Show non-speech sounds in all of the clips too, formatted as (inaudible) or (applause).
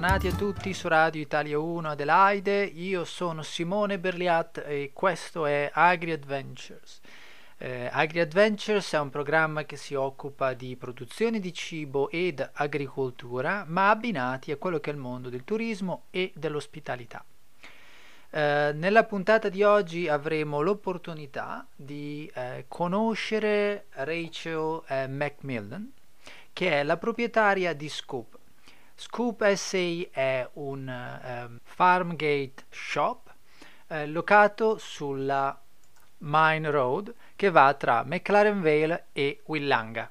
bentornati a tutti su Radio Italia 1 Adelaide. Io sono Simone Berliat e questo è Agri Adventures. Eh, Agri Adventures è un programma che si occupa di produzione di cibo ed agricoltura, ma abbinati a quello che è il mondo del turismo e dell'ospitalità. Eh, nella puntata di oggi avremo l'opportunità di eh, conoscere Rachel eh, Macmillan, che è la proprietaria di Scoop. Scoop SA è un um, farmgate shop eh, locato sulla Mine Road che va tra McLaren Vale e Willanga.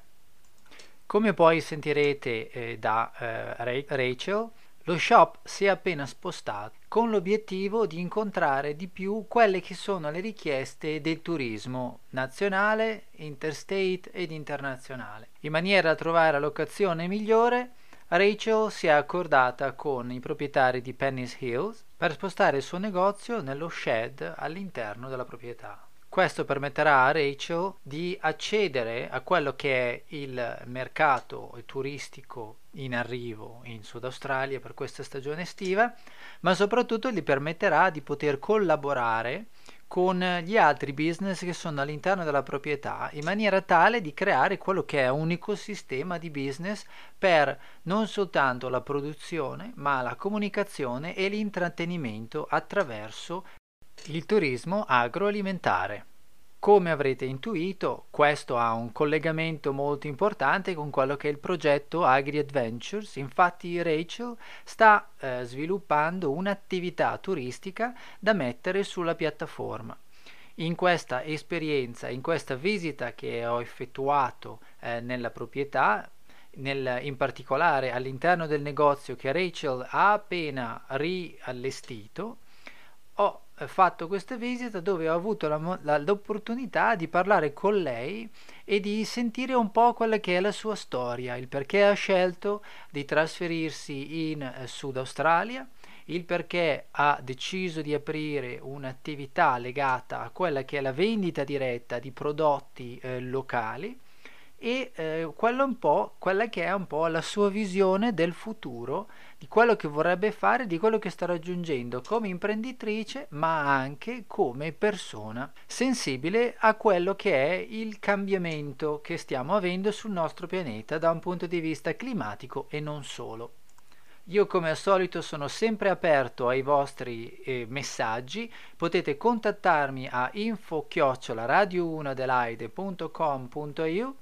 Come poi sentirete eh, da eh, Rachel, lo shop si è appena spostato con l'obiettivo di incontrare di più quelle che sono le richieste del turismo nazionale, interstate ed internazionale, in maniera da trovare la locazione migliore Rachel si è accordata con i proprietari di Penny's Hills per spostare il suo negozio nello shed all'interno della proprietà. Questo permetterà a Rachel di accedere a quello che è il mercato turistico in arrivo in Sud Australia per questa stagione estiva, ma soprattutto gli permetterà di poter collaborare con gli altri business che sono all'interno della proprietà in maniera tale di creare quello che è un ecosistema di business per non soltanto la produzione ma la comunicazione e l'intrattenimento attraverso il turismo agroalimentare. Come avrete intuito, questo ha un collegamento molto importante con quello che è il progetto Agri Adventures. Infatti Rachel sta eh, sviluppando un'attività turistica da mettere sulla piattaforma. In questa esperienza, in questa visita che ho effettuato eh, nella proprietà, nel, in particolare all'interno del negozio che Rachel ha appena riallestito, fatto questa visita dove ho avuto la, la, l'opportunità di parlare con lei e di sentire un po' quella che è la sua storia, il perché ha scelto di trasferirsi in eh, Sud Australia, il perché ha deciso di aprire un'attività legata a quella che è la vendita diretta di prodotti eh, locali e eh, quella, un po', quella che è un po' la sua visione del futuro di quello che vorrebbe fare, di quello che sta raggiungendo come imprenditrice, ma anche come persona sensibile a quello che è il cambiamento che stiamo avendo sul nostro pianeta da un punto di vista climatico e non solo. Io come al solito sono sempre aperto ai vostri eh, messaggi, potete contattarmi a info-radio1adelaide.com.eu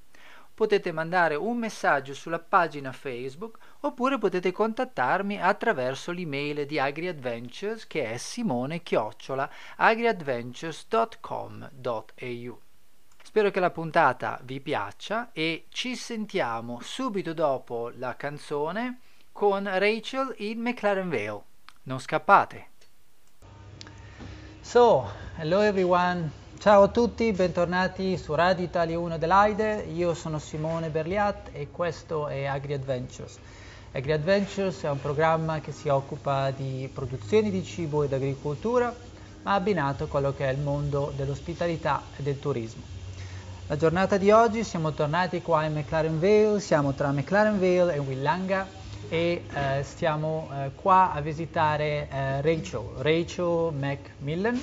potete mandare un messaggio sulla pagina Facebook oppure potete contattarmi attraverso l'email di AgriAdventures che è simone-agriadventures.com.au. Spero che la puntata vi piaccia e ci sentiamo subito dopo la canzone con Rachel in McLaren Vale. Non scappate! So, hello everyone. Ciao a tutti, bentornati su Radio Italia 1 Adelaide, io sono Simone Berliat e questo è Agri Adventures. Agri Adventures è un programma che si occupa di produzioni di cibo ed agricoltura, ma abbinato a quello che è il mondo dell'ospitalità e del turismo. La giornata di oggi siamo tornati qua in McLaren Vale, siamo tra McLaren Vale e Willanga e eh, stiamo eh, qua a visitare eh, Rachel, Rachel Macmillan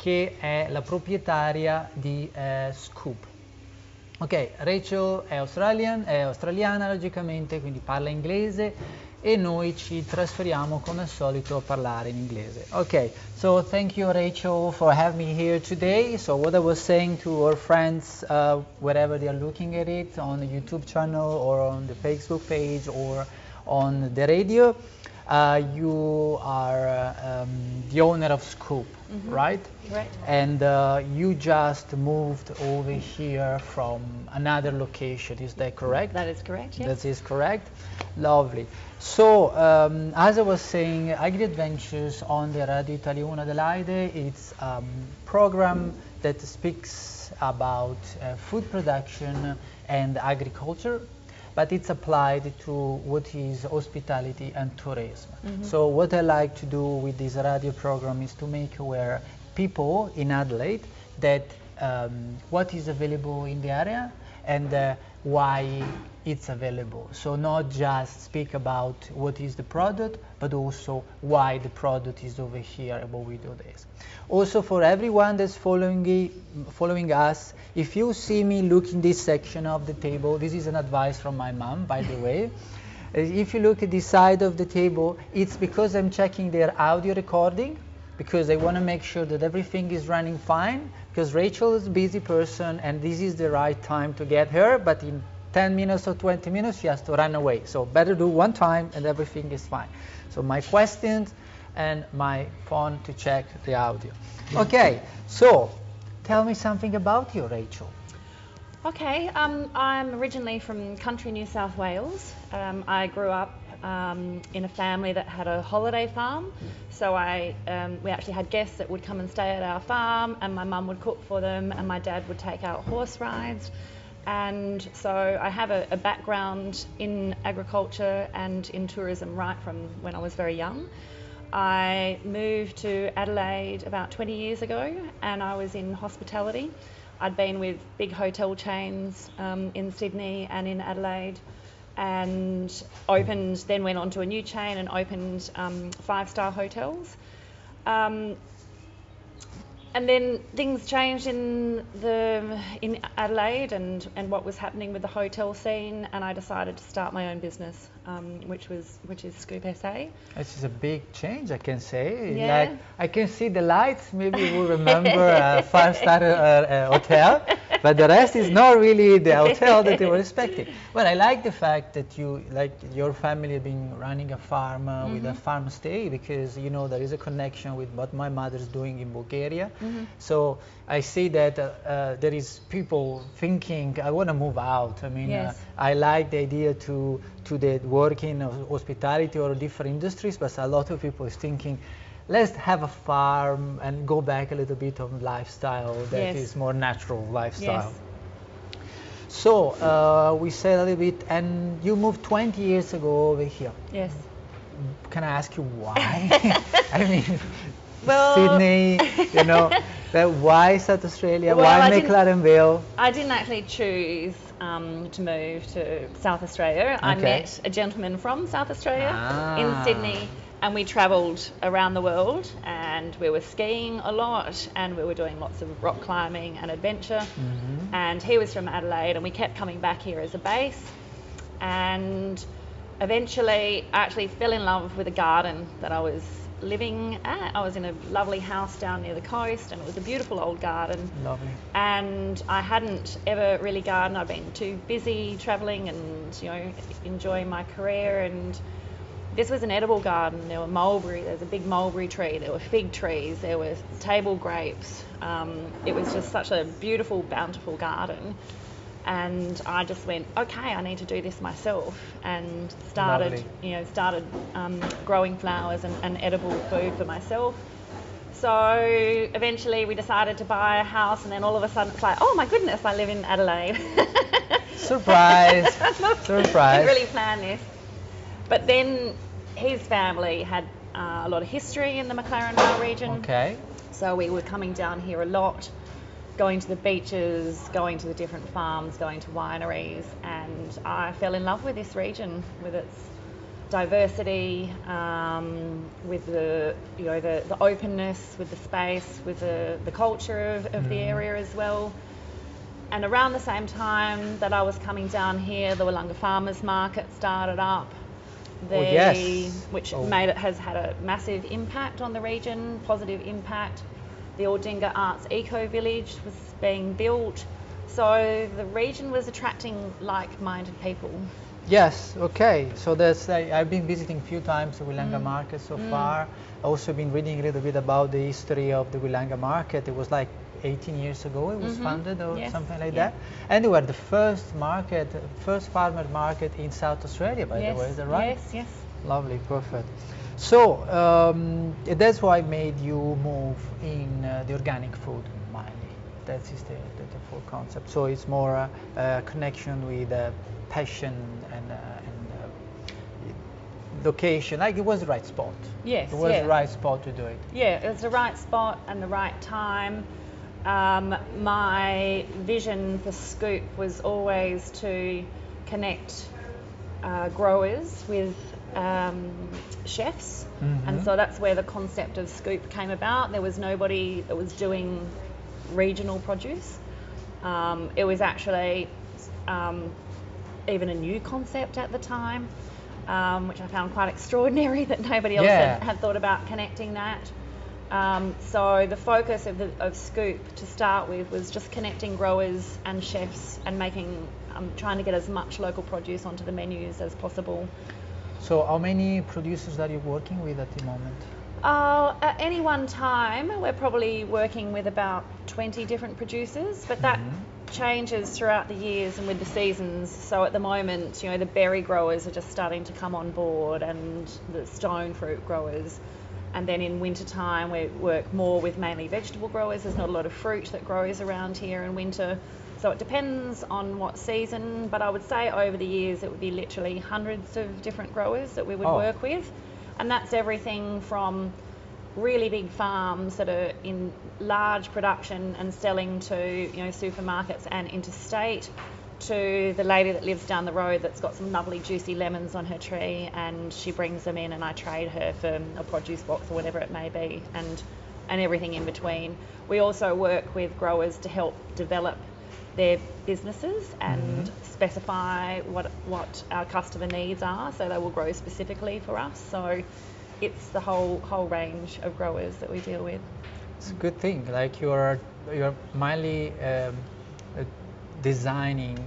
che è la proprietaria di eh, Scoop. Ok, Rachel è, è australiana logicamente, quindi parla inglese e noi ci trasferiamo come al solito a parlare in inglese. Ok, so thank you Rachel for having me here today. So what I was saying to our friends, uh, wherever they are looking at it, on the YouTube channel or on the Facebook page or on the radio, uh, you are uh, um, the owner of Scoop, mm-hmm. right? Right. And uh, you just moved over here from another location, is that correct? That is correct, yes. That is correct. Lovely. So, um, as I was saying, Agri Adventures on the Radio Italiana Adelaide, it's a um, program that speaks about uh, food production and agriculture but it's applied to what is hospitality and tourism. Mm-hmm. So what I like to do with this radio program is to make aware people in Adelaide that um, what is available in the area and uh, why it's available. So not just speak about what is the product, but also why the product is over here what we do this. Also for everyone that's following, following us, if you see me look in this section of the table, this is an advice from my mom, by the way. if you look at this side of the table, it's because I'm checking their audio recording because I want to make sure that everything is running fine because Rachel is a busy person and this is the right time to get her, but in 10 minutes or 20 minutes she has to run away. So better do one time and everything is fine. So my questions and my phone to check the audio. Okay, so tell me something about you, Rachel. Okay, um, I'm originally from country New South Wales. Um, I grew up um, in a family that had a holiday farm. So I, um, we actually had guests that would come and stay at our farm, and my mum would cook for them, and my dad would take out horse rides. And so I have a, a background in agriculture and in tourism right from when I was very young. I moved to Adelaide about 20 years ago, and I was in hospitality. I'd been with big hotel chains um, in Sydney and in Adelaide and opened, then went on to a new chain and opened um, five star hotels. Um, and then things changed in the in Adelaide and, and what was happening with the hotel scene, and I decided to start my own business, um, which was which is Scoop SA. This is a big change, I can say. Yeah. Like I can see the lights. Maybe you will remember a (laughs) five-star uh, uh, hotel, but the rest is not really the hotel that they were (laughs) expecting. Well, I like the fact that you like your family have been running a farm uh, mm-hmm. with a mm-hmm. farm stay because you know there is a connection with what my mother is doing in Bulgaria. Mm-hmm. So I see that uh, uh, there is people thinking, I want to move out. I mean, uh, yes. I like the idea to to the work in hospitality or different industries, but a lot of people is thinking, let's have a farm and go back a little bit of lifestyle that yes. is more natural lifestyle. Yes. So uh, we said a little bit, and you moved 20 years ago over here. Yes. Can I ask you why? (laughs) I mean, well, Sydney, you know, (laughs) why South Australia? Well, why McLaren Vale? I didn't actually choose um, to move to South Australia. Okay. I met a gentleman from South Australia ah. in Sydney, and we travelled around the world. And we were skiing a lot, and we were doing lots of rock climbing and adventure. Mm-hmm. And he was from Adelaide, and we kept coming back here as a base. And eventually, I actually fell in love with a garden that I was living at. I was in a lovely house down near the coast, and it was a beautiful old garden. Lovely. And I hadn't ever really gardened. I'd been too busy travelling and you know enjoying my career. And this was an edible garden. There were mulberry. There's a big mulberry tree. There were fig trees. There were table grapes. Um, it was just such a beautiful, bountiful garden and I just went, okay, I need to do this myself, and started, Lovely. you know, started um, growing flowers and, and, edible food for myself. So eventually, we decided to buy a house, and then all of a sudden, it's like, oh my goodness, I live in Adelaide. (laughs) Surprise! (laughs) Surprise! Didn't really plan this, but then his family had uh, a lot of history in the McLaren Vale region. Okay. So we were coming down here a lot going to the beaches, going to the different farms, going to wineries, and I fell in love with this region with its diversity, um, with the you know the, the openness, with the space, with the, the culture of, of mm. the area as well. And around the same time that I was coming down here, the Willunga Farmers Market started up. The, oh, yes. Which oh. made it has had a massive impact on the region, positive impact the Aldinga Arts Eco Village was being built. So the region was attracting like-minded people. Yes, okay. So that's I've been visiting a few times the Willunga mm. market so mm. far. Also been reading a little bit about the history of the Willunga market. It was like 18 years ago it was mm-hmm. founded or yes. something like yeah. that. And they were the first market, first farmer market in South Australia by yes. the way, is that right? Yes, yes. Lovely, perfect. So um, that's why I made you move in uh, the organic food mainly. That is the, the, the, full concept. So it's more a, a connection with uh, passion and, uh, and uh, location. Like it was the right spot. Yes, it was yeah. the right spot to do it. Yeah, it was the right spot and the right time. um, my vision for Scoop was always to connect uh, growers with um, chefs, Mhm. and so that's where the concept of Scoop came about. There was nobody that was doing regional produce. Um, it was actually um, even a new concept at the time, um, which I found quite extraordinary (laughs) that nobody else Yeah. had, had thought about connecting that. Um, so the focus of, the, of Scoop to start with was just connecting growers and chefs and making, um, trying to get as much local produce onto the menus as possible. So, how many producers are you working with at the moment? Uh, at any one time, we're probably working with about 20 different producers, but that Mhm. changes throughout the years and with the seasons. So at the moment, you know, the berry growers are just starting to come on board and the stone fruit growers. And then in winter time, we work more with mainly vegetable growers. There's not a lot of fruit that grows around here in winter. So it depends on what season, but I would say over the years it would be literally hundreds of different growers that we would Oh. work with. And that's everything from really big farms that are in large production and selling to you know supermarkets and interstate to the lady that lives down the road that's got some lovely juicy lemons on her tree and she brings them in and I trade her for a produce box or whatever it may be and and everything in between. We also work with growers to help develop their businesses and Mhm. specify what what our customer needs are so they will grow specifically for us. So it's the whole whole range of growers that we deal with. It's a good thing. Like you're you're mainly um, uh, designing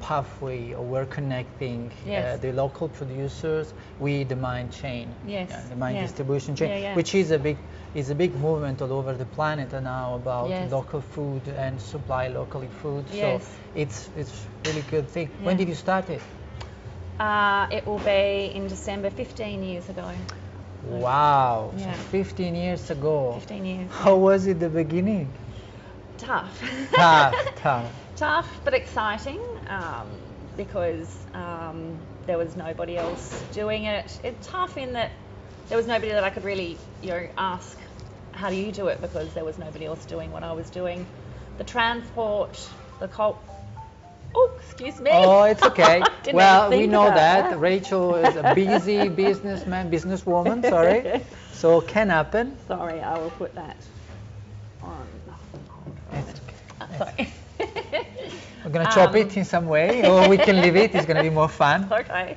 pathway, or we're connecting uh, Yes. the local producers with the mine chain, Yes, yeah, the mine yeah. distribution chain, Yeah, yeah. which is a big is a big movement all over the planet now about Yes. local food and supply locally food. Yes. So it's it's really good thing. When did you start it? Uh, it will be in December 15 years ago. Wow, Yeah. so 15 years ago. 15 years. How was it the beginning? Tough. (laughs) tough, tough. Tough but exciting um, because um, there was nobody else doing it. It's tough in that there was nobody that I could really, you know, ask, how do you do it? Because there was nobody else doing what I was doing. The transport, the cult. Oh, excuse me. Oh, it's okay. (laughs) Well, we know about that. Rachel is a busy (laughs) businessman, businesswoman, sorry. (laughs) So can happen. Sorry, I will put that on. It's okay. sorry. We're gonna chop Um, it in some way, or we can leave it. It's gonna be more fun. (laughs) okay.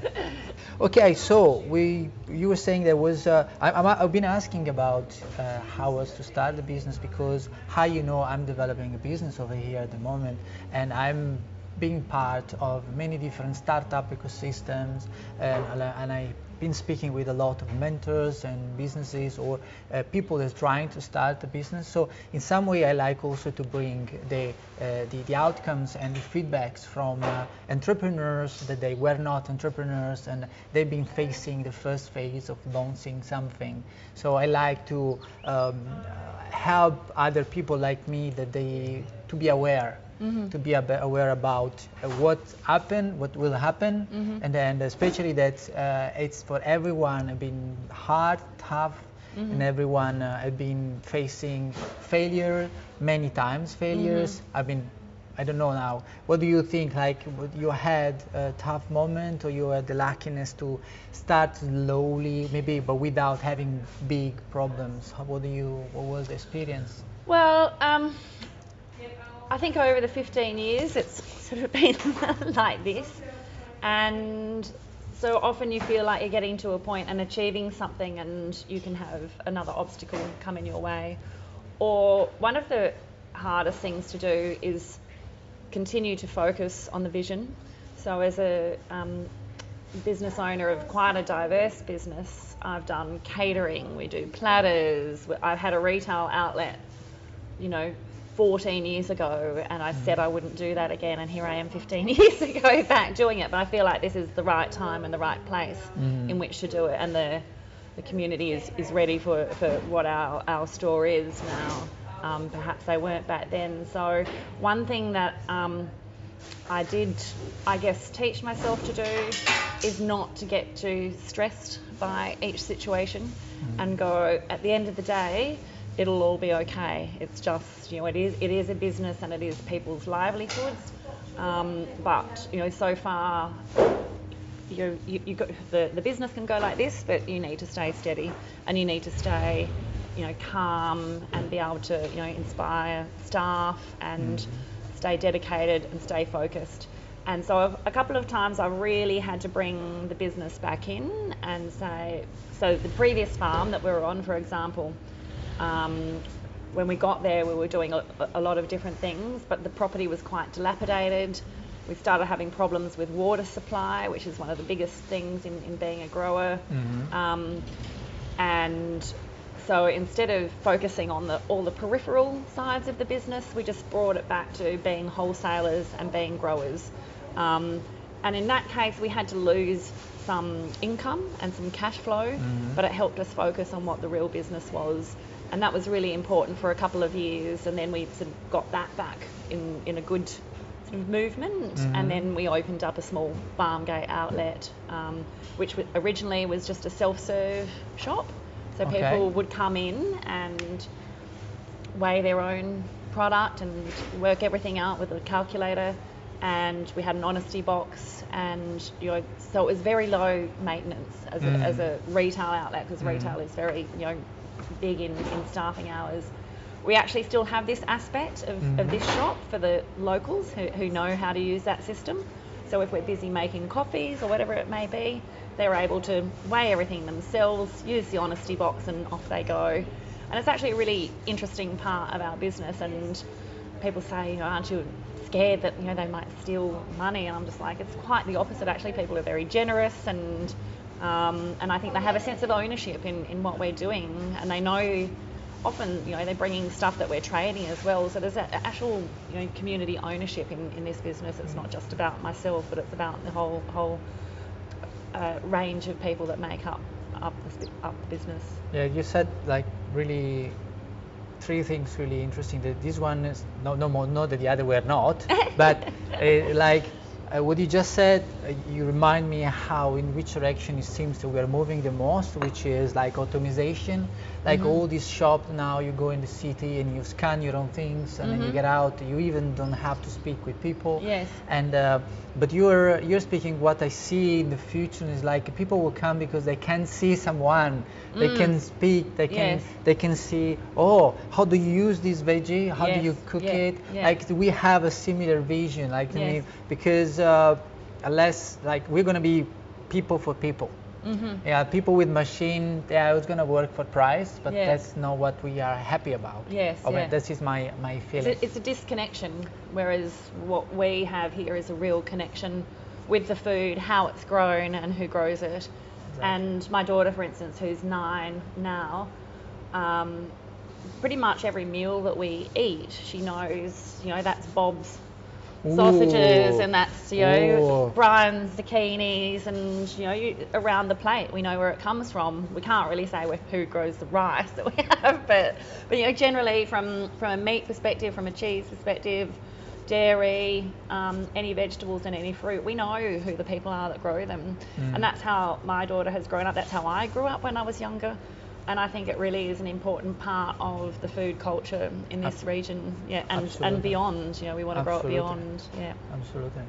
Okay, so we, you were saying there was. Uh, I, I'm- I've been asking about uh, how was to start the business because how you know I'm developing a business over here at the moment, and I'm being part of many different startup ecosystems, and and I've been speaking with a lot of mentors and businesses or uh, people that's trying to start a business. So in some way, I like also to bring the uh, the, the outcomes and the feedbacks from uh, entrepreneurs that they were not entrepreneurs and they've been facing the first phase of launching something. So I like to um, help other people like me that they to be aware. To be aware about uh, what happened, what will happen, and then especially that uh, it's for everyone been hard, tough, and everyone uh, have been facing failure many times. Failures. I've been I don't know now. What do you think? Like, what you had a tough moment, or you had the luckiness to start slowly, maybe, but without having big problems? How, what do you? What was the experience? Well, um, I think over the 15 years it's sort of (laughs) been like this. And so often you feel like you're getting to a point and achieving something, and you can have another obstacle come in your way. Or one of the hardest things to do is continue to focus on the vision. So, as a um, business owner of quite a diverse business, I've done catering, we do platters, I've had a retail outlet, you know, 14 years ago, and I said I wouldn't do that again, and here I am 15 (laughs) years ago back doing it. But I feel like this is the right time and the right place in which to do it, and the the community is, is ready for, for what our, our store is now. Um, perhaps they weren't back then. So, one thing that um, I did, I guess, teach myself to do is not to get too stressed by each situation and go, at the end of the day, it'll all be okay. It's just, you know, it is, it is a business and it is people's livelihoods. Um, but, you know, so far, you, you, you got, the, the business can go like this, but you need to stay steady and you need to stay, you know, calm and be able to, you know, inspire staff and mm-hmm. stay dedicated and stay focused. And so I've, a couple of times I really had to bring the business back in and say, so the previous farm that we were on, for example, um, when we got there, we were doing a, a, lot of different things, but the property was quite dilapidated. We started having problems with water supply, which is one of the biggest things in, in being a grower. Mm-hmm. Um, and so instead of focusing on the, all the peripheral sides of the business, we just brought it back to being wholesalers and being growers. Um, and in that case, we had to lose some income and some cash flow, mm-hmm. but it helped us focus on what the real business was. And that was really important for a couple of years. And then we sort of got that back in, in a good sort of movement. Mm-hmm. And then we opened up a small farm gate outlet, um, which originally was just a self serve shop. So okay. people would come in and weigh their own product and work everything out with a calculator and we had an honesty box and you know so it was very low maintenance as, mm. a, as a retail outlet because mm. retail is very you know big in, in staffing hours we actually still have this aspect of, mm. of this shop for the locals who, who know how to use that system so if we're busy making coffees or whatever it may be they're able to weigh everything themselves use the honesty box and off they go and it's actually a really interesting part of our business and people say, you know, aren't you scared that you know they might steal money? And I'm just like, it's quite the opposite. Actually, people are very generous and um, and I think they have a sense of ownership in, in what we're doing, and they know often you know they're bringing stuff that we're trading as well. So there's actual you know community ownership in, in this business. It's not just about myself, but it's about the whole whole uh, range of people that make up up the, up the business. Yeah, you said like really three things really interesting. That this one is no, no more, not that the other were not, (laughs) but uh, like uh, what you just said, uh, you remind me how in which direction it seems that we are moving the most, which is like automation. Like mm-hmm. all these shops now, you go in the city and you scan your own things, and then you mm-hmm. get out. You even don't have to speak with people. Yes. And uh, but you're you're speaking what I see in the future is like people will come because they can see someone, they mm. can speak, they can yes. they can see oh how do you use this veggie, how yes. do you cook yeah. it? Yeah. Like we have a similar vision, like yes. me, because uh, unless like we're gonna be people for people. Mm-hmm. Yeah, people with machine, yeah, it's gonna work for price, but yes. that's not what we are happy about. Yes, oh, yeah. This is my my feeling. It's a, it's a, disconnection, whereas what we have here is a real connection with the food, how it's grown, and who grows it. Exactly. And my daughter, for instance, who's nine now, um, pretty much every meal that we eat, she knows, you know, that's Bob's sausages Ooh. and that's you know Ooh. Brian's zucchinis and you know you, around the plate we know where it comes from we can't really say who grows the rice that we (laughs) have but but you know generally from from a meat perspective from a cheese perspective dairy um, any vegetables and any fruit we know who the people are that grow them mm. and that's how my daughter has grown up that's how I grew up when I was younger and I think it really is an important part of the food culture in this region, yeah, and, and beyond. You know, we want to grow it beyond. Yeah, absolutely.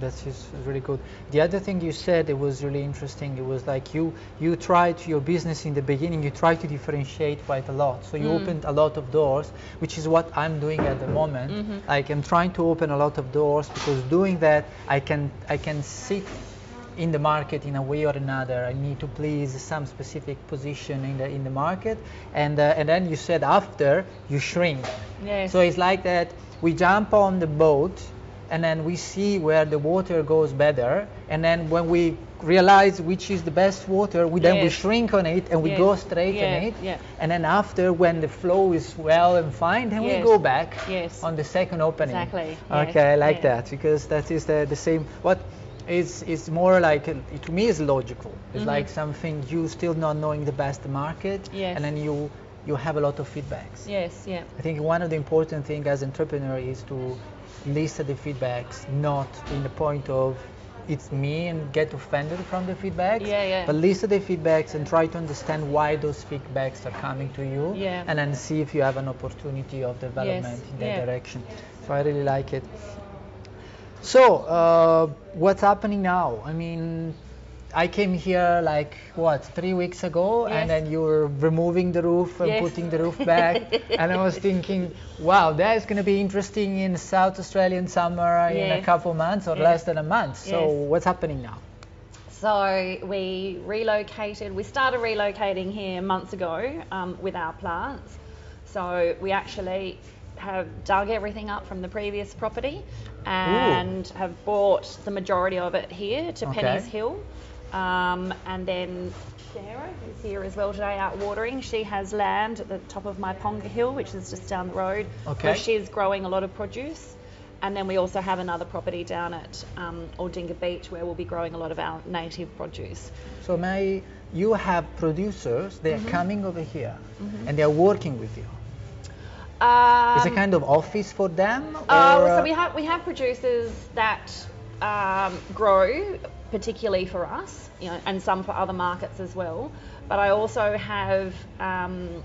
That is just really good. The other thing you said it was really interesting. It was like you you tried your business in the beginning. You tried to differentiate quite a lot. So you mm. opened a lot of doors, which is what I'm doing at the moment. Mm-hmm. Like I'm trying to open a lot of doors because doing that I can I can sit in the market in a way or another. I need to please some specific position in the in the market, and uh, and then you said after you shrink. Yes. So it's like that. We jump on the boat, and then we see where the water goes better, and then when we realize which is the best water, we then we shrink on it and we yes. go straight yeah. on it. Yeah. And then after, when the flow is well and fine, then yes. we go back on the second opening. Exactly. Okay, I like that because that is the, the same. What it's, it's more like to me it's logical it's mm-hmm. like something you still not knowing the best market yes. and then you you have a lot of feedbacks yes yeah i think one of the important thing as entrepreneur is to listen the feedbacks not in the point of it's me and get offended from the feedbacks. Yeah, yeah. But listen to the feedbacks and try to understand why those feedbacks are coming to you. Yeah. And then see if you have an opportunity of development in that yeah. direction. So I really like it. So uh, what's happening now? I mean, I came here like what three weeks ago, Yes. and then you were removing the roof and Yes. putting the roof back, (laughs) and I was thinking, wow, that's going to be interesting in South Australian summer in a Yes. couple months or Yes. less than a month. So Yes. what's happening now? So we relocated. We started relocating here months ago um, with our plants. So we actually have dug everything up from the previous property and have brought the majority of it here to Okay. Penny's Hill. Um, and then Sarah, who's here as well today out watering, she has land at the top of Myponga Hill, which is just down the road, Okay. where she's growing a lot of produce. And then we also have another property down at um, Aldinga Beach where we'll be growing a lot of our native produce. So May, you have producers, they're Mm-hmm. coming over here, and they're working with you. Um, Is it kind of office for them? uh, so we have we have producers that um, grow particularly for us, you know, and some for other markets as well. But I also have um,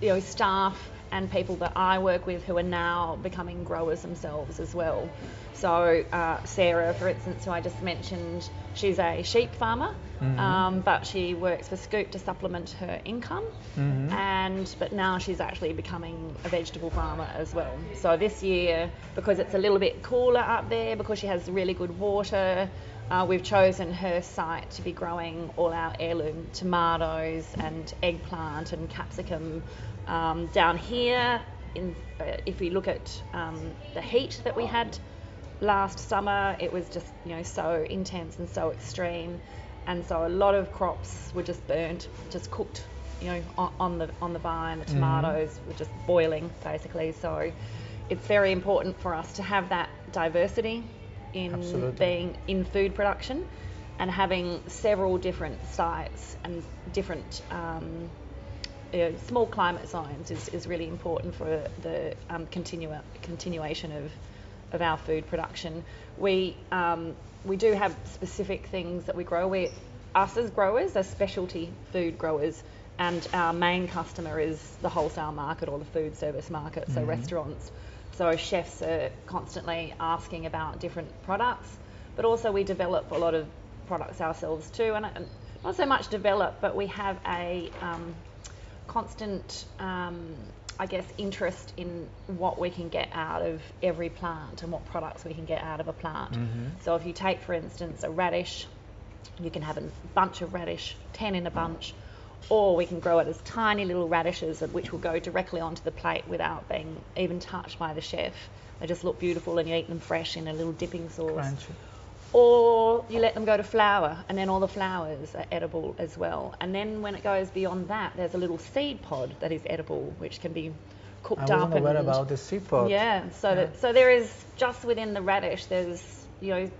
you know staff and people that I work with who are now becoming growers themselves as well. So uh, Sarah, for instance, who I just mentioned, she's a sheep farmer, um, but she works for Scoop to supplement her income. And but now she's actually becoming a vegetable farmer as well. So this year, because it's a little bit cooler up there, because she has really good water. Uh, we've chosen her site to be growing all our heirloom tomatoes and eggplant and capsicum. Um, down here, in, uh, if we look at um, the heat that we had last summer, it was just you know so intense and so extreme, and so a lot of crops were just burnt, just cooked, you know, on, on the on the vine. The tomatoes were just boiling basically. So it's very important for us to have that diversity in Absolutely. being in food production and having several different sites and different um, you know, small climate zones is, is really important for the um, continua, continuation of, of our food production. We, um, we do have specific things that we grow. We, us as growers are specialty food growers, and our main customer is the wholesale market or the food service market, so restaurants. So chefs are constantly asking about different products, but also we develop a lot of products ourselves too, and, and not so much develop, but we have a um, constant, um, I guess, interest in what we can get out of every plant and what products we can get out of a plant. Mm-hmm. So if you take, for instance, a radish, you can have a bunch of radish, 10 in a bunch, or we can grow it as tiny little radishes which will go directly onto the plate without being even touched by the chef. They just look beautiful and you eat them fresh in a little dipping sauce Crunchy. Or you let them go to flower, and then all the flowers are edible as well and then when it goes beyond that there's a little seed pod that is edible which can be I cooked up wasn't aware about the seed pod. yeah so Yeah. that so there is just within the radish there's you know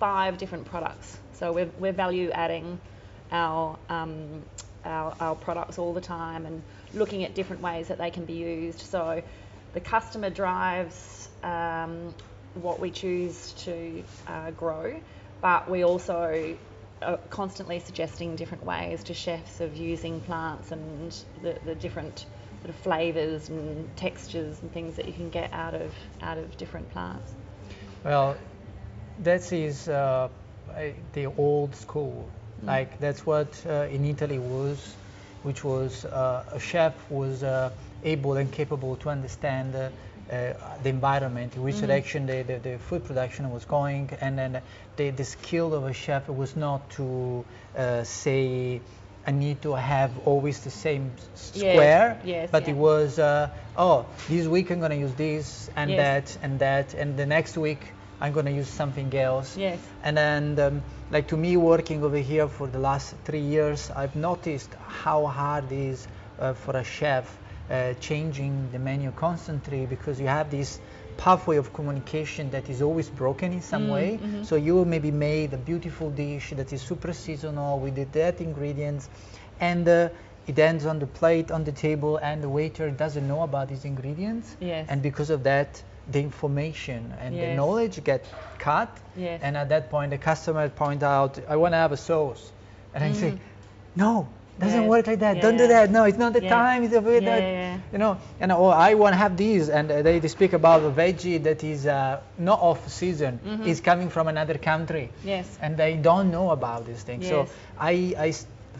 five different products so we're, we're value adding our, um, our our products all the time and looking at different ways that they can be used so the customer drives um, what we choose to uh, grow but we also are constantly suggesting different ways to chefs of using plants and the, the different sort of flavors and textures and things that you can get out of out of different plants. Well, that is uh, the old school. Like that's what uh, in Italy was, which was uh, a chef was uh, able and capable to understand the environment, which direction the, the, the food production was going, and then the, the skill of a chef was not to uh, say. I need to have always the same s- Yes, square, yes, but yeah. it was, uh, oh, this week I'm gonna use this and Yes. that and that, and the next week I'm gonna use something else. Yes. And then, um, like to me, working over here for the last three years, I've noticed how hard it is uh, for a chef uh, changing the menu constantly because you have this pathway of communication that is always broken in some way. So you maybe made a beautiful dish that is super seasonal with the that ingredients, and uh, it ends on the plate on the table, and the waiter doesn't know about these ingredients. Yes. And because of that, the information and the knowledge get cut. Yes. And at that point, the customer point out, I want to have a sauce, and I say, no. Doesn't. Yes. work like that. Don't do that. No, it's not the Yeah. time. It's the way Yeah, that yeah, yeah. you know. And oh, I want to have these, and uh, they, they speak about a veggie that is uh, not off season. Mhm. Is coming from another country Yes. and they don't know about these things. So I I,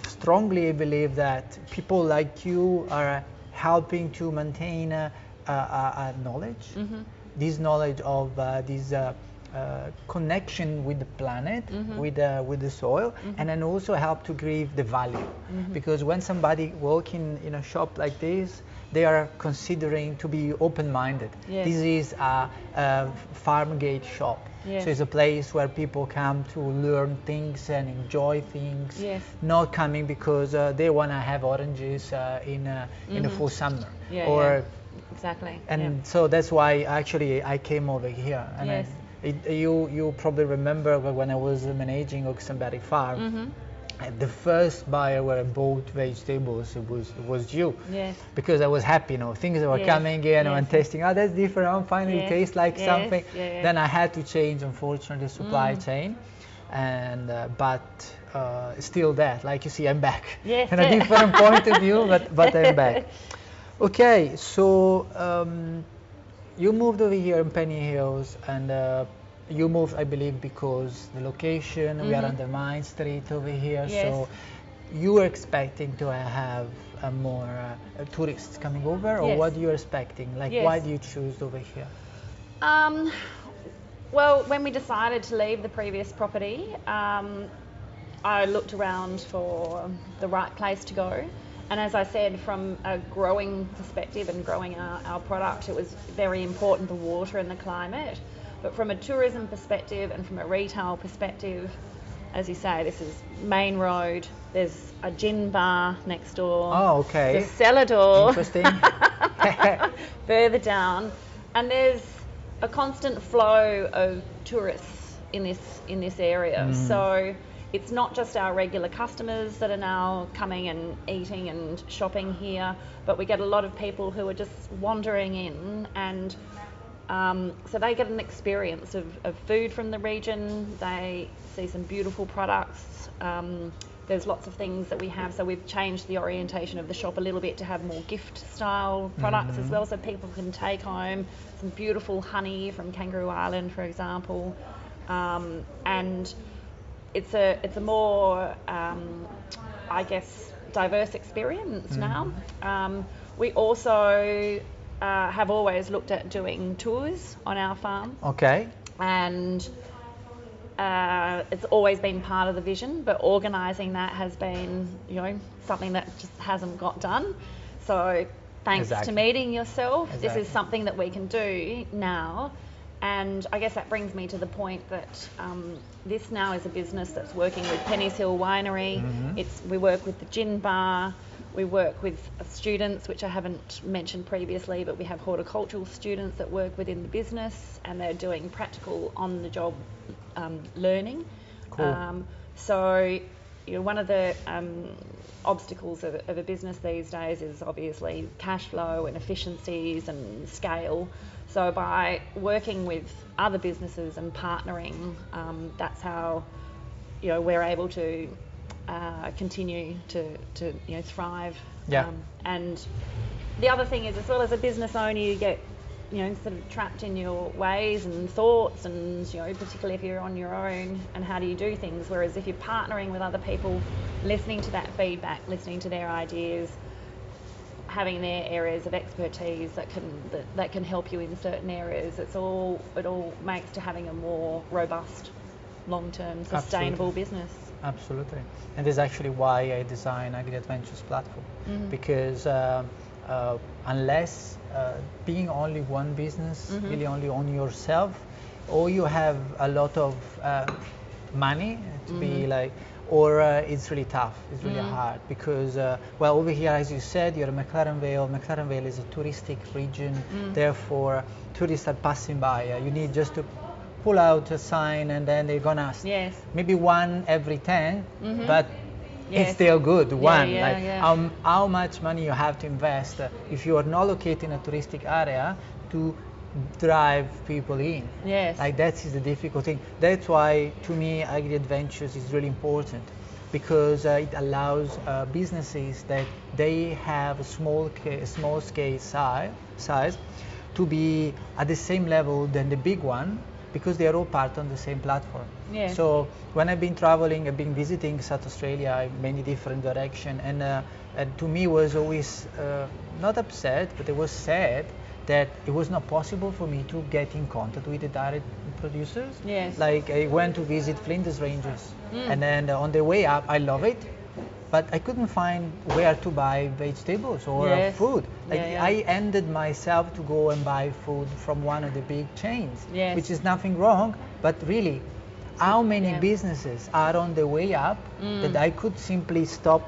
strongly believe that people like you are helping to maintain a, a, a, a knowledge, Mhm. this knowledge of uh, this uh, connection with the planet, Mhm. with uh, with the soil, Mm-hmm. and then also help to give the value. Because when somebody walk in in a shop like this, they are considering to be open-minded. Yes. This is a, a farm gate shop. Yes. So it's a place where people come to learn things and enjoy things. Yes. Not coming because uh, they want to have oranges uh, in uh, in the Mhm. full summer. Yeah, or yeah. Exactly. and yeah. so that's why actually I came over here. And I- Yes. It, you you probably remember when I was managing Oxenberry Farm. Mhm. and The first buyer where I bought vegetables it was it was you Yes. because I was happy, you know, things were Yes, coming in, and yes. tasting, oh, that's different, I'm finding Yes, tastes like yes, something. Then I had to change, unfortunately, the supply Mm. chain, and uh, but uh, still that, like you see, I'm back. Yes, In a different point of view, but but I'm back. (laughs) Okay, so um, you moved over here in Penny Hills, and uh, you moved, I believe, because the location. We are on the Main Street over here, Yes. so you were expecting to have more uh, tourists coming over, or Yes. what you were expecting? Like, Yes. why do you choose over here? Um, well, when we decided to leave the previous property, um, I looked around for the right place to go. And as I said, from a growing perspective and growing our, our product, it was very important the water and the climate. But from a tourism perspective and from a retail perspective, as you say, this is main road. There's a gin bar next door. Oh, okay. There's cellar door. Interesting. (laughs) further down, and there's a constant flow of tourists in this in this area. Mm. So it's not just our regular customers that are now coming and eating and shopping here, but we get a lot of people who are just wandering in and. Um, so they get an experience of, of food from the region. They see some beautiful products. Um, there's lots of things that we have. So we've changed the orientation of the shop a little bit to have more gift style products as well, so people can take home some beautiful honey from Kangaroo Island, for example. Um, and it's a it's a more um, I guess diverse experience now. Um, we also uh, have always looked at doing tours on our farm, okay. and uh, it's always been part of the vision. But organising that has been you know something that just hasn't got done. So thanks Exactly. to meeting yourself, this is something that we can do now. And I guess that brings me to the point that um, this now is a business that's working with Penny's Hill Winery. Mhm. It's we work with the gin bar. We work with students, which I haven't mentioned previously, but we have horticultural students that work within the business, and they're doing practical on-the-job um, learning. Cool. Um, so, you know, one of the um, obstacles of, of a business these days is obviously cash flow and efficiencies and scale. So, by working with other businesses and partnering, um, that's how you know we're able to uh, continue to, to you know thrive. Yeah. Um, and the other thing is, as well as a business owner, you get you know sort of trapped in your ways and thoughts, and you know particularly if you're on your own, and how do you do things? Whereas if you're partnering with other people, listening to that feedback, listening to their ideas, having their areas of expertise that can that, that can help you in certain areas, it's all it all makes to having a more robust, long-term, sustainable business. Absolutely. And this is actually why I designed Agri Adventures platform Mhm. because um, uh, unless uh, being only one business, Mhm. really only on yourself, or you have a lot of uh, money to be Mhm. like, or uh, it's really tough, it's really Mhm. hard because, uh, well, over here, as you said, you're in McLaren Vale. McLaren Vale is a touristic region, Mm. therefore, tourists are passing by. Uh, you need just to pull out a sign and then they're gonna ask. Yes. maybe one every 10 Mhm. but Yes. it's still good one yeah, like yeah. Um, how much money you have to invest uh, if you are not located in a touristic area to drive people in. Yes. Like that is the difficult thing. That's why, to me, Agri Adventures is really important because uh, it allows uh, businesses that they have a small ca- small scale size, size to be at the same level than the big one because they are all part on the same platform. Yeah. So when I've been traveling, I've been visiting South Australia in many different directions, and, uh, and to me was always uh, not upset, but it was sad that it was not possible for me to get in contact with the direct producers. Yes. Like I went to visit Flinders Ranges, Mm. and then on the way up, I love it, but I couldn't find where to buy vegetables or uh, Yes. food. Like Yeah, yeah. I ended myself to go and buy food from one of the big chains, Yes. which is nothing wrong, but really, how many Yeah. businesses are on the way up Mm. that I could simply stop,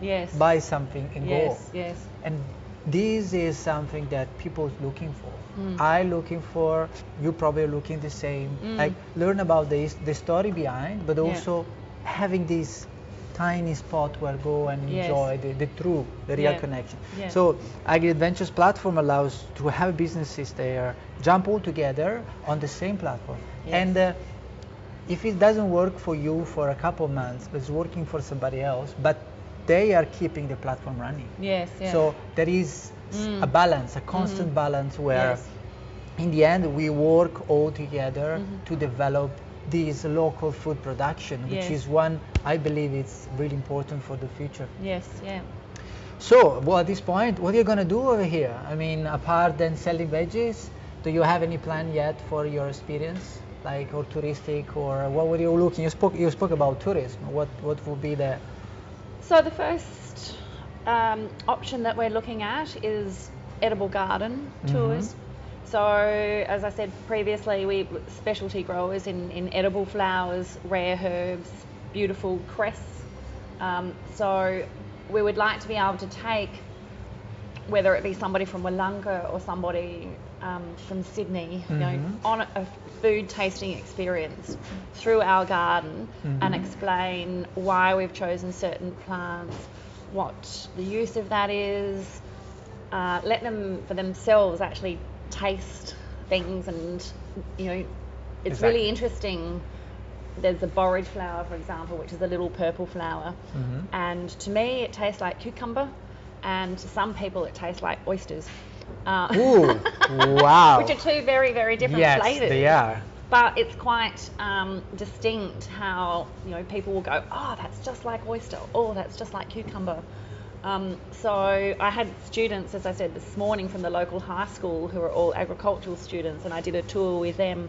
Yes. buy something and yes. go? Yes. And this is something that people are looking for. Mm. I looking for. You probably looking the same. Mm. Like learn about this, the story behind, but Yeah. also having this tiny spot where go and Yes. enjoy the, the true, the real Yeah. connection. Yeah. So Agri Adventures platform allows to have businesses there jump all together on the same platform. Yes. And uh, if it doesn't work for you for a couple of months, but it's working for somebody else, but they are keeping the platform running. Yes. Yeah. So there is Mm. a balance, a constant Mhm. balance where Yes. in the end we work all together Mhm. to develop this local food production, which Yes. is one I believe it's really important for the future. Yes. Yeah. So, well, at this point, what are you gonna do over here? I mean, apart than selling veggies, do you have any plan yet for your experience, like or touristic, or what were you looking? You spoke you spoke about tourism. What what would be the So the first um, option that we're looking at is edible garden tours. So as I said previously, we specialty growers in, in edible flowers, rare herbs, beautiful cress. Um, so we would like to be able to take whether it be somebody from Willunga or somebody um, from Sydney, you know, Mhm. on a, a food tasting experience through our garden and Mhm. explain why we've chosen certain plants, what the use of that is, uh, let them for themselves actually taste things and you know it's Exactly. really interesting there's the borage flower for example which is a little purple flower Mhm. and to me it tastes like cucumber and to some people it tastes like oysters uh, Ooh, (laughs) wow. which are two very very different yes, flavors they are. but it's quite um, distinct how you know people will go oh that's just like oyster oh that's just like cucumber um, so I had students as I said this morning from the local high school who are all agricultural students and I did a tour with them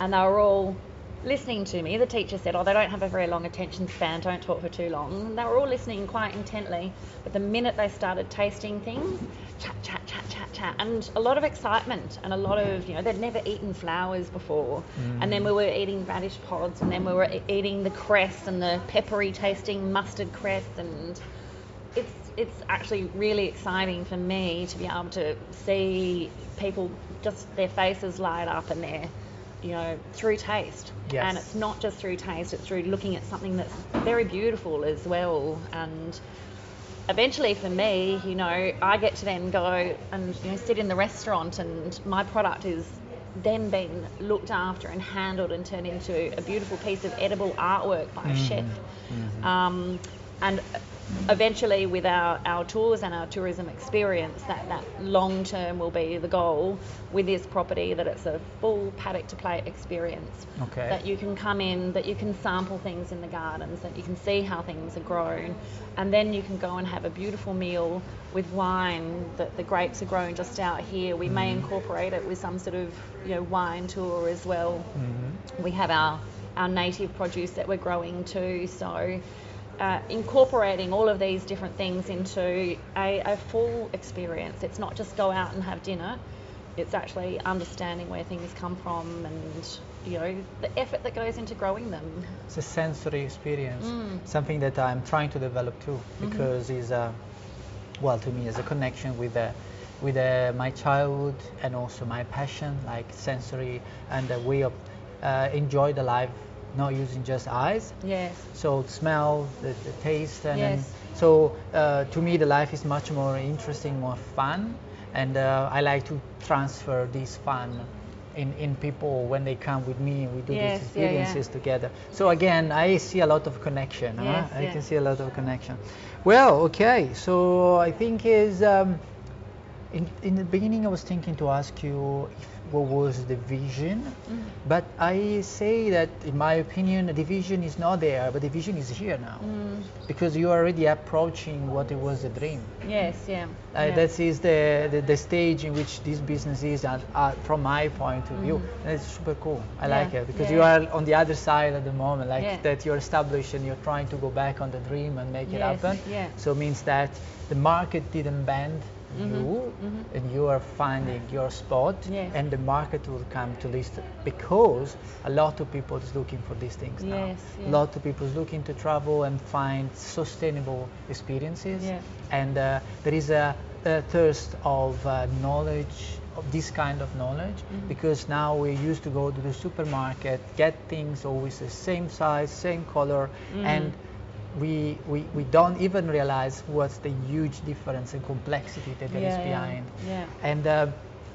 and they were all listening to me the teacher said oh they don't have a very long attention span don't talk for too long. And they were all listening quite intently but the minute they started tasting things chat chat chat chat chat and a lot of excitement and a lot of you know they'd never eaten flowers before. And then we were eating radish pods and then we were eating the cress and the peppery tasting mustard cress and it's it's actually really exciting for me to be able to see people just their faces light up and their you know through taste. Yes. and it's not just through taste it's through looking at something that's very beautiful as well. And eventually for me you know i get to then go and you know sit in the restaurant and my product is then being looked after and handled and turned into a beautiful piece of edible artwork by a chef. Um, and eventually with our, our tours and our tourism experience that, that long term will be the goal with this property that it's a full paddock to plate experience Okay. that you can come in that you can sample things in the gardens that you can see how things are grown and then you can go and have a beautiful meal with wine that the grapes are grown just out here we may incorporate it with some sort of you know wine tour as well Mhm. we have our, our native produce that we're growing too. So, uh, incorporating all of these different things into a, a full experience. It's not just go out and have dinner, it's actually understanding where things come from and you know the effort that goes into growing them. It's a sensory experience, Mm. something that I'm trying to develop too, because it's a, well, to me, it's a connection with the, with uh, my childhood and also my passion, like sensory and the way of uh, enjoy the life, not using just eyes. Yes. So smell, the, the taste, and then- Yes. so uh, to me the life is much more interesting, more fun, and uh, I like to transfer this fun in, in people when they come with me and we do Yes, these yeah, yeah. experiences together so again i see a lot of connection huh? Yes, i can see a lot of connection well okay so i think is um, in, in the beginning i was thinking to ask you if, what was the vision Mm. but i say that in my opinion the vision is not there but the vision is here now Mm. because you are already approaching what it was a dream Yes, yeah. uh, yeah. That is the, the, the stage in which this business is, and uh, from my point of view, and it's super cool. I. Yeah, like it because yeah. you are on the other side at the moment, like that you're established and you're trying to go back on the dream and make it happen. yeah. So it means that the market didn't bend you, mhm. and you are finding your spot, Yes. and the market will come to listen because a lot of people is looking for these things now. Yes, A lot of people is looking to travel and find sustainable experiences and uh, there is a, a thirst of uh, knowledge of this kind of knowledge Mm-hmm. because now we used to go to the supermarket get things always the same size same color and we, we we don't even realize what's the huge difference and complexity that there is Yeah, yeah, behind yeah. and uh,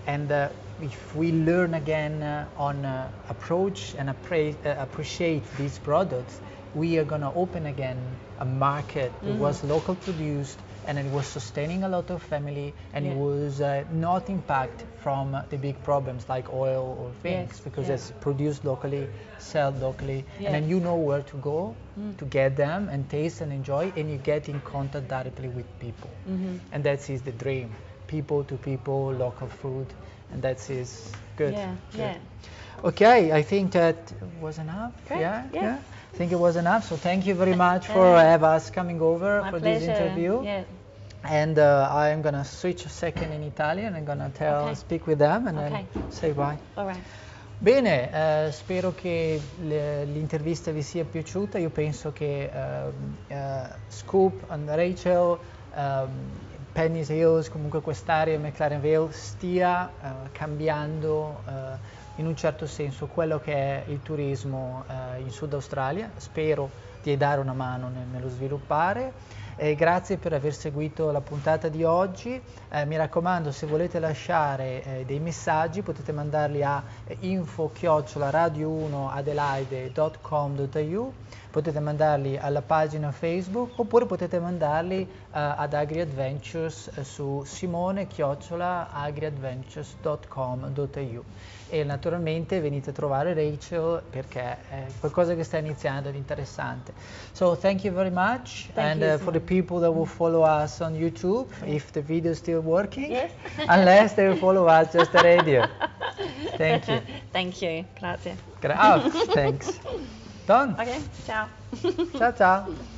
and uh, if we learn again uh, on uh, approach and appra- uh, appreciate these products, we are gonna open again a market that Mm-hmm. was local produced and it was sustaining a lot of family and it was uh, not impact from the big problems like oil or things Yes, because yeah. it's produced locally, sold locally, Yeah. and then you know where to go Mm. to get them and taste and enjoy, and you get in contact directly with people Mhm. and that is the dream people to people local food and that is good Yeah, good. yeah. okay i think that was enough Great, yeah yeah. I think it was enough so thank you very much for Uh, have us coming over My for pleasure. this interview Yeah. and uh, i'm gonna switch a second in italian i'm gonna tell Okay. speak with them and Okay. then say bye All right. Bene, eh, spero che l'intervista vi sia piaciuta. Io penso che ehm, eh, Scoop and Rachel, ehm, Penny's Hills, comunque quest'area McLaren Vale stia eh, cambiando eh, in un certo senso quello che è il turismo eh, in Sud Australia. Spero di dare una mano nel- nello sviluppare. E grazie per aver seguito la puntata di oggi. Eh, mi raccomando, se volete lasciare eh, dei messaggi potete mandarli a info-radio1adelaide.com.au potete mandarli alla pagina Facebook oppure potete mandarli eh, ad AgriAdventures eh, su simone-agriadventures.com.au e naturalmente venite a trovare Rachel perché è qualcosa che sta iniziando ed interessante. So thank you very much Thank and you, uh, for the. People that will follow us on YouTube if the video is still working Yes. (laughs) unless they will follow us just the radio. Thank you. Thank you. Grazie. Gra- oh, thanks. (laughs) Done. Okay. Ciao. Ciao ciao.